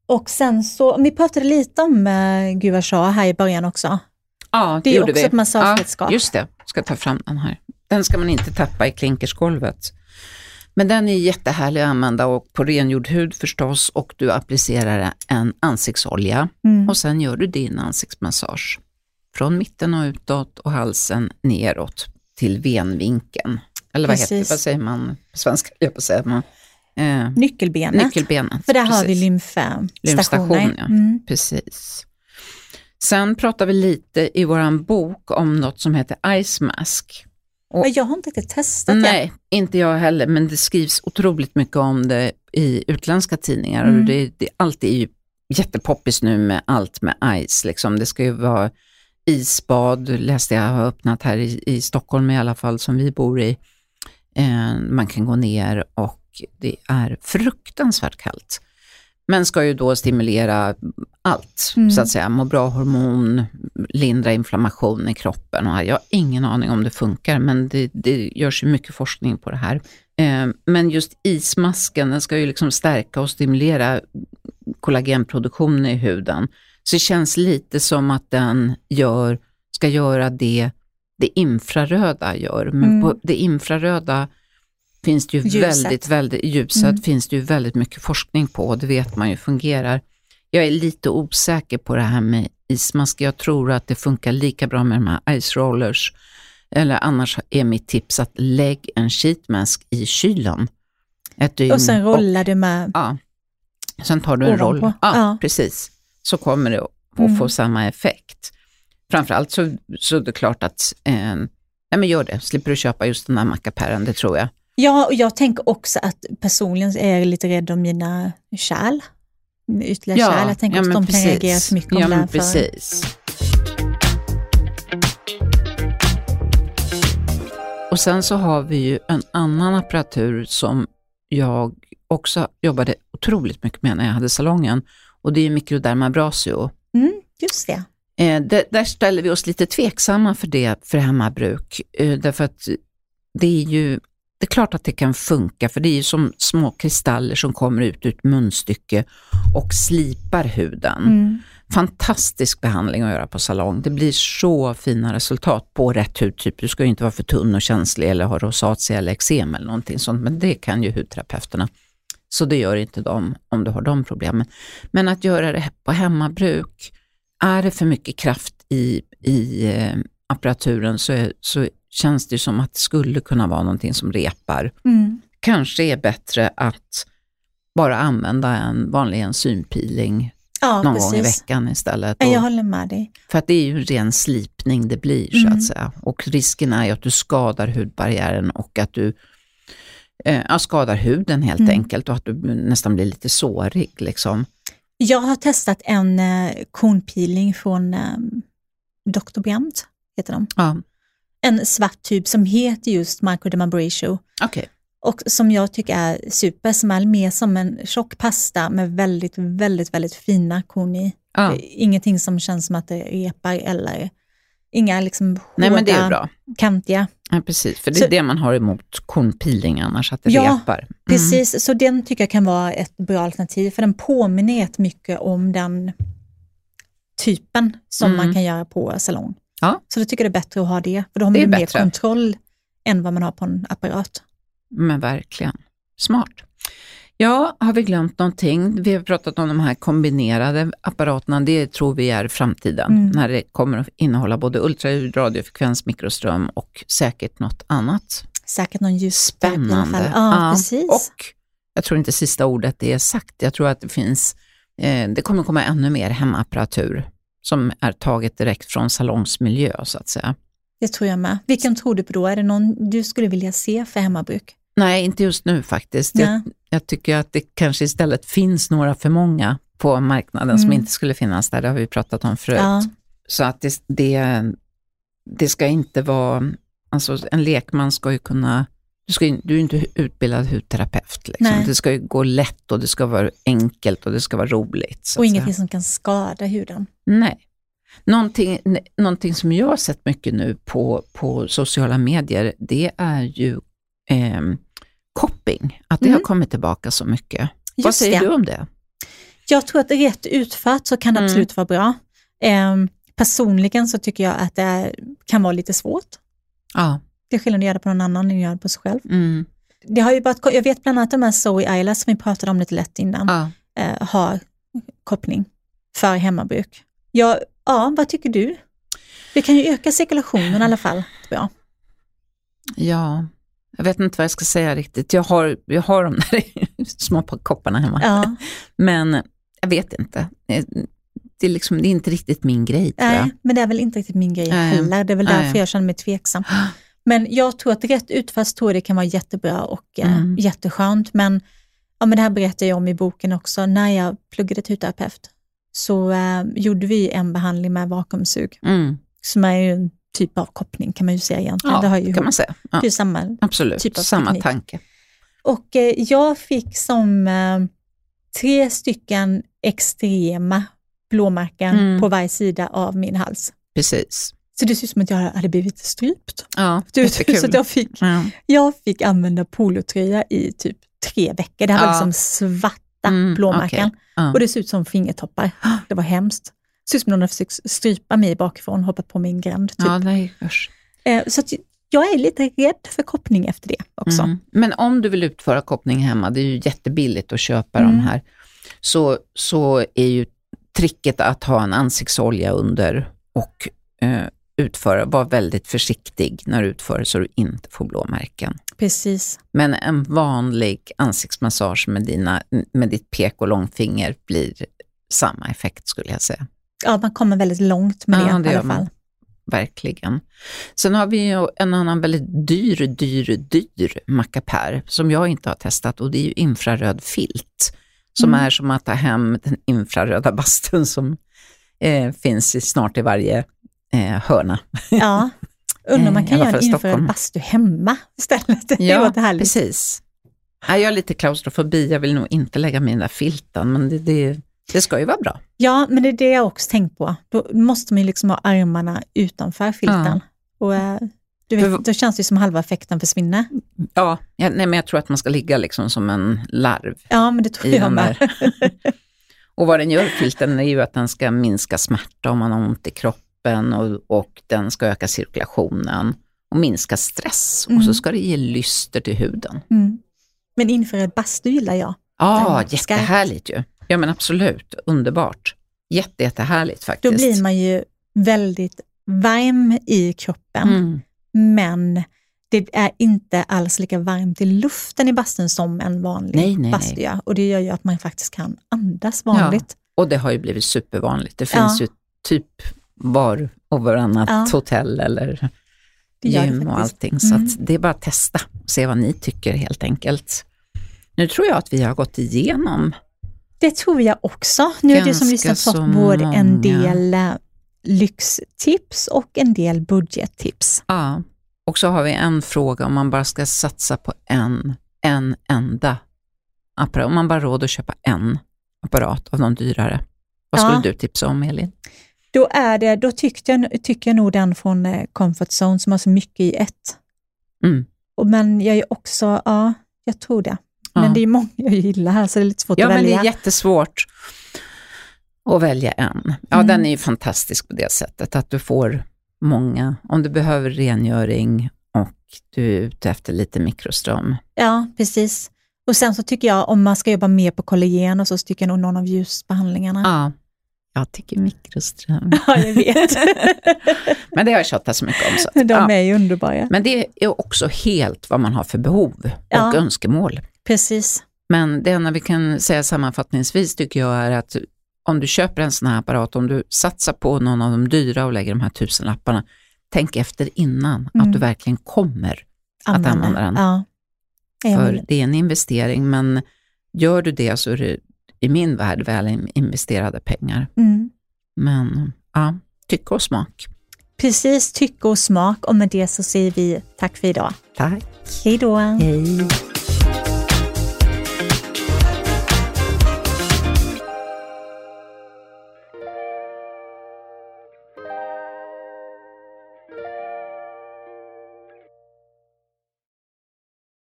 Och sen så, vi pratade lite om uh, Gua Shah här i början också. ja Det är gjorde också vi. ett massageredskap. Ja, just det, ska ta fram den här. Den ska man inte tappa i klinkersgolvet. Men den är jättehärlig att använda och på rengjord hud förstås och du applicerar en ansiktsolja Mm. och sen gör du din ansiktsmassage. Från mitten och utåt och halsen neråt till venvinkeln. Eller vad, heter, vad säger man på svenska? Jag på säga man. Eh, Nyckelbenet. nyckelbenet. För där har vi precis. lymfstationer. Lymfstation, ja. Mm. Precis. Sen pratar vi lite i vår bok om något som heter Ice Mask. Och- Jag har inte riktigt testat. Nej, inte jag heller, men det skrivs otroligt mycket om det i utländska tidningar. Mm. Och det, det, allt är ju jättepoppis nu med allt med ice. Liksom. Det ska ju vara isbad, läste jag har öppnat här i, i Stockholm i alla fall, som vi bor i. Eh, man kan gå ner och det är fruktansvärt kallt. Men ska ju då stimulera allt, Mm. så att säga. Må bra-hormon, lindra inflammation i kroppen. Och jag har ingen aning om det funkar, men det, det görs ju mycket forskning på det här. Eh, men just ismasken, den ska ju liksom stärka och stimulera kollagenproduktionen i huden. Så det känns lite som att den gör, ska göra det det infraröda gör. Men Mm. på det infraröda finns det ju Ljuset. väldigt, väldigt, ljuset Mm. finns det ju väldigt mycket forskning på och det vet man ju fungerar. Jag är lite osäker på det här med ismask. Jag tror att det funkar lika bra med de här ice rollers. Eller annars är mitt tips att lägg en sheetmask i kylen. Ett dygn Och sen rollar du med. Ja. Sen tar du en roll. Ja, Ja. precis. Så kommer det att Mm. få samma effekt. Framförallt så, så är det klart att, eh, nej men gör det, slipper du köpa just den här mackapären, det tror jag. Ja, och jag tänker också att personligen är jag lite rädd om mina kärl. Ytterligare kärl. Jag tänker att de kan reagera så mycket om ja, det här för- precis. Och sen så har vi ju en annan apparatur som jag också jobbade otroligt mycket med när jag hade salongen och det är Microdermabrasio. Mm, just det. Eh, det, där ställer vi oss lite tveksamma för det för hemmabruk. Eh, därför att det är ju, det är klart att det kan funka för det är ju som små kristaller som kommer ut ur ett munstycke och slipar huden. Mm. Fantastisk behandling att göra på salong. Det blir så fina resultat på rätt hudtyp. Du ska ju inte vara för tunn och känslig eller ha rosatia eller eksem eller någonting sånt, men det kan ju hudterapeuterna. Så det gör inte de om du har de problemen. Men att göra det på hemmabruk, är det för mycket kraft i, i eh, apparaturen så, är, så känns det som att det skulle kunna vara någonting som repar. Mm. Kanske är bättre att bara använda en vanlig enzympeeling Ja, någon precis. gång i veckan istället. Och- Jag håller med dig. för att det är ju en ren slipning det blir så Mm. att säga. Och risken är ju att du skadar hudbarriären och att du eh, skadar huden helt Mm. enkelt och att du nästan blir lite sårig. Liksom. Jag har testat en eh, kornpeeling från eh, Dr. Brandt, heter de. Ja, En svart tub som heter just microdermabrasion okej. och som jag tycker är super, som är mer som en tjock pasta med väldigt, väldigt, väldigt fina korn i. Är Ingenting som känns som att det repar eller Inga liksom hårda, Nej, men det är bra. kantiga. Ja, precis, för det är Så- det man har emot kornpeeling annars, att det Ja, repar. Mm. Precis, så den tycker jag kan vara ett bra alternativ, för den påminner mycket om den typen som Mm. man kan göra på salong. Ja. Så då tycker jag det är bättre att ha det, för då har man mer bättre. kontroll än vad man har på en apparat. Men verkligen. Smart. Ja, har vi glömt någonting? Vi har pratat om de här kombinerade apparaterna. Det tror vi är framtiden, Mm. när det kommer att innehålla både ultraljud, radiofrekvens, mikroström och säkert något annat. Säkert någon ljusspärr i alla fall. Spännande. Ja, precis. Och jag tror inte sista ordet är sagt. Jag tror att det finns, eh, det kommer komma ännu mer hemapparatur som är taget direkt från salongsmiljö så att säga. Det tror jag med. Vilken tror du på då? Är det någon du skulle vilja se för hemmabruk? Nej, inte just nu faktiskt. Jag, jag tycker att det kanske istället finns några för många på marknaden som Mm. inte skulle finnas där. Det har vi pratat om förut. Ja. Så att det, det, det ska inte vara, alltså en lekman ska ju kunna, du, ska, du är inte utbildad hudterapeut. Liksom. Det ska ju gå lätt och det ska vara enkelt och det ska vara roligt. Och ingenting som kan skada huden. Nej. Någonting, någonting som jag har sett mycket nu på, på sociala medier, det är ju eh, kopping. Att det Mm. har kommit tillbaka så mycket. Vad Just säger det. du om det? Jag tror att rätt utfört så kan det Mm. absolut vara bra. Ehm, personligen så tycker jag att det kan vara lite svårt. Ja. Det är skillnad att göra det på någon annan än att göra det på sig själv. Mm. Det har ju börjat, jag vet bland annat de här Zoe Eyelash som vi pratade om lite lätt innan, Ja. eh, har koppling för hemmabruk. Ja, ja, vad tycker du? Det kan ju öka cirkulationen i alla fall, tror jag. ja, jag vet inte vad jag ska säga riktigt. Jag har, jag har de där <laughs> små kopparna hemma. Ja, Men jag vet inte. Det är, liksom, det är inte riktigt min grej nej, men det är väl inte riktigt min grej Nej, heller. Det är väl nej. därför jag känner mig tveksam. <gasps> Men jag tror att rätt utfast tror det kan vara jättebra och eh, Mm. jätteskönt. Men, ja, men det här berättar jag om i boken också. När jag pluggade till hudterapeut så eh, gjorde vi en behandling med vakuumsug, Mm. som är ju en typ av koppling kan man ju säga egentligen. Ja, det har ju kan man säga. Ja, Det är samma. absolut, typ av samma teknik. tanke. Och eh, jag fick som eh, tre stycken extrema blåmärken Mm. på varje sida av min hals. Precis. Så det ser ut som att jag hade blivit strypt. Ja, Du, jättekul. så att jag fick Ja. Jag fick använda polotröja i typ tre veckor. Det här var Ja. liksom svarta Mm, blåmärken. okej. Ja. Och det såg ut som fingertoppar. Det var hemskt. Det såg ut som någon hade försökt strypa mig bakifrån, hoppat på min gränd. Typ. Ja, nej, usch. Eh, Så att jag är lite rädd för koppling efter det också. Mm. Men om du vill utföra koppling hemma, det är ju jättebilligt att köpa de Mm. här, så, så är ju tricket att ha en ansiktsolja under och eh, utföra, var väldigt försiktig när du utför så du inte får blåmärken. Precis. Men en vanlig ansiktsmassage med, dina, med ditt pek och långfinger blir samma effekt skulle jag säga. Ja, man kommer väldigt långt med Ja, det, det i alla man. fall. Verkligen. Sen har vi ju en annan väldigt dyr, dyr, dyr mackapär som jag inte har testat och det är ju infraröd filt. Som Mm. är som att ta hem den infraröda <laughs> bastun som eh, finns i, snart i varje eh, hörna. Ja. Undrar om man Eh, i kan göra fall en bastu hemma istället. <laughs> Härligt. precis. Ja, jag har lite klaustrofobi, jag vill nog inte lägga mig i den där filten, men det, det, det ska ju vara bra. Ja, men det är det jag också tänkt på. Då måste man ju liksom ha armarna utanför filten. Och, eh, du vet, då känns det som halva effekten försvinner. Ja, jag, nej, men jag tror att man ska ligga liksom som en larv Ja, men det tror jag med. <laughs> och vad den gör, filten, är ju att den ska minska smärta om man har ont i kroppen och, och den ska öka cirkulationen och minska stress. Och så Mm. ska det ge lyster till huden. Mm. Men infraröd bastu gillar jag. Ja, Den- jättehärligt ju. Ja men absolut, underbart. Jätte, jättehärligt Då faktiskt. blir man ju väldigt varm i kroppen, mm. men det är inte alls lika varmt i luften i bastun som en vanlig Nej, nej, bastu nej. gör. Och det gör ju att man faktiskt kan andas vanligt. Och det har ju blivit supervanligt. Det finns Ja. ju typ var och varannat Ja. hotell eller gym och allting. Så Mm. det är bara att testa och se vad ni tycker helt enkelt. Nu tror jag att vi har gått igenom. Det tror jag också. Nu är det som lyssnat fått både en del eh, lyxtips och en del budgettips. Ja. Och så har vi en fråga om man bara ska satsa på en, en enda apparat. Om man bara har råd att köpa en apparat av de dyrare. Vad skulle Ja. du tipsa om Elin? Då, är det, då tyckte jag, tycker jag nog den från eh, Comfort Zone som har så mycket i ett. Mm. Och, men jag är också, ja, jag tror det. Ja. Men det är många jag gillar här så det är lite svårt Ja, att men det välja. är jättesvårt att välja en. Ja, Mm. den är ju fantastisk på det sättet att du får många, om du behöver rengöring och du är ute efter lite mikroström. Ja, precis. Och sen så tycker jag om man ska jobba mer på kollagen och så, så tycker jag nog någon av ljusbehandlingarna. Ja, jag tycker mikroström. <laughs> Ja, jag vet. <laughs> Men det har jag tjatat så mycket om. Så att, De ja. är ju underbara. Men det är också helt vad man har för behov och Ja. önskemål. Precis. Men det enda vi kan säga sammanfattningsvis tycker jag är att om du köper en sån här apparat, om du satsar på någon av de dyra och lägger de här tusenlapparna, tänk efter innan Mm. att du verkligen kommer. Att använda den. Ja. För det är en investering, men gör du det så är det i min värld väl in- investerade pengar. Mm. Men ja, tycke och smak. Precis, tycke och smak och med det så säger vi tack för idag. Tack. Hej då! Hej.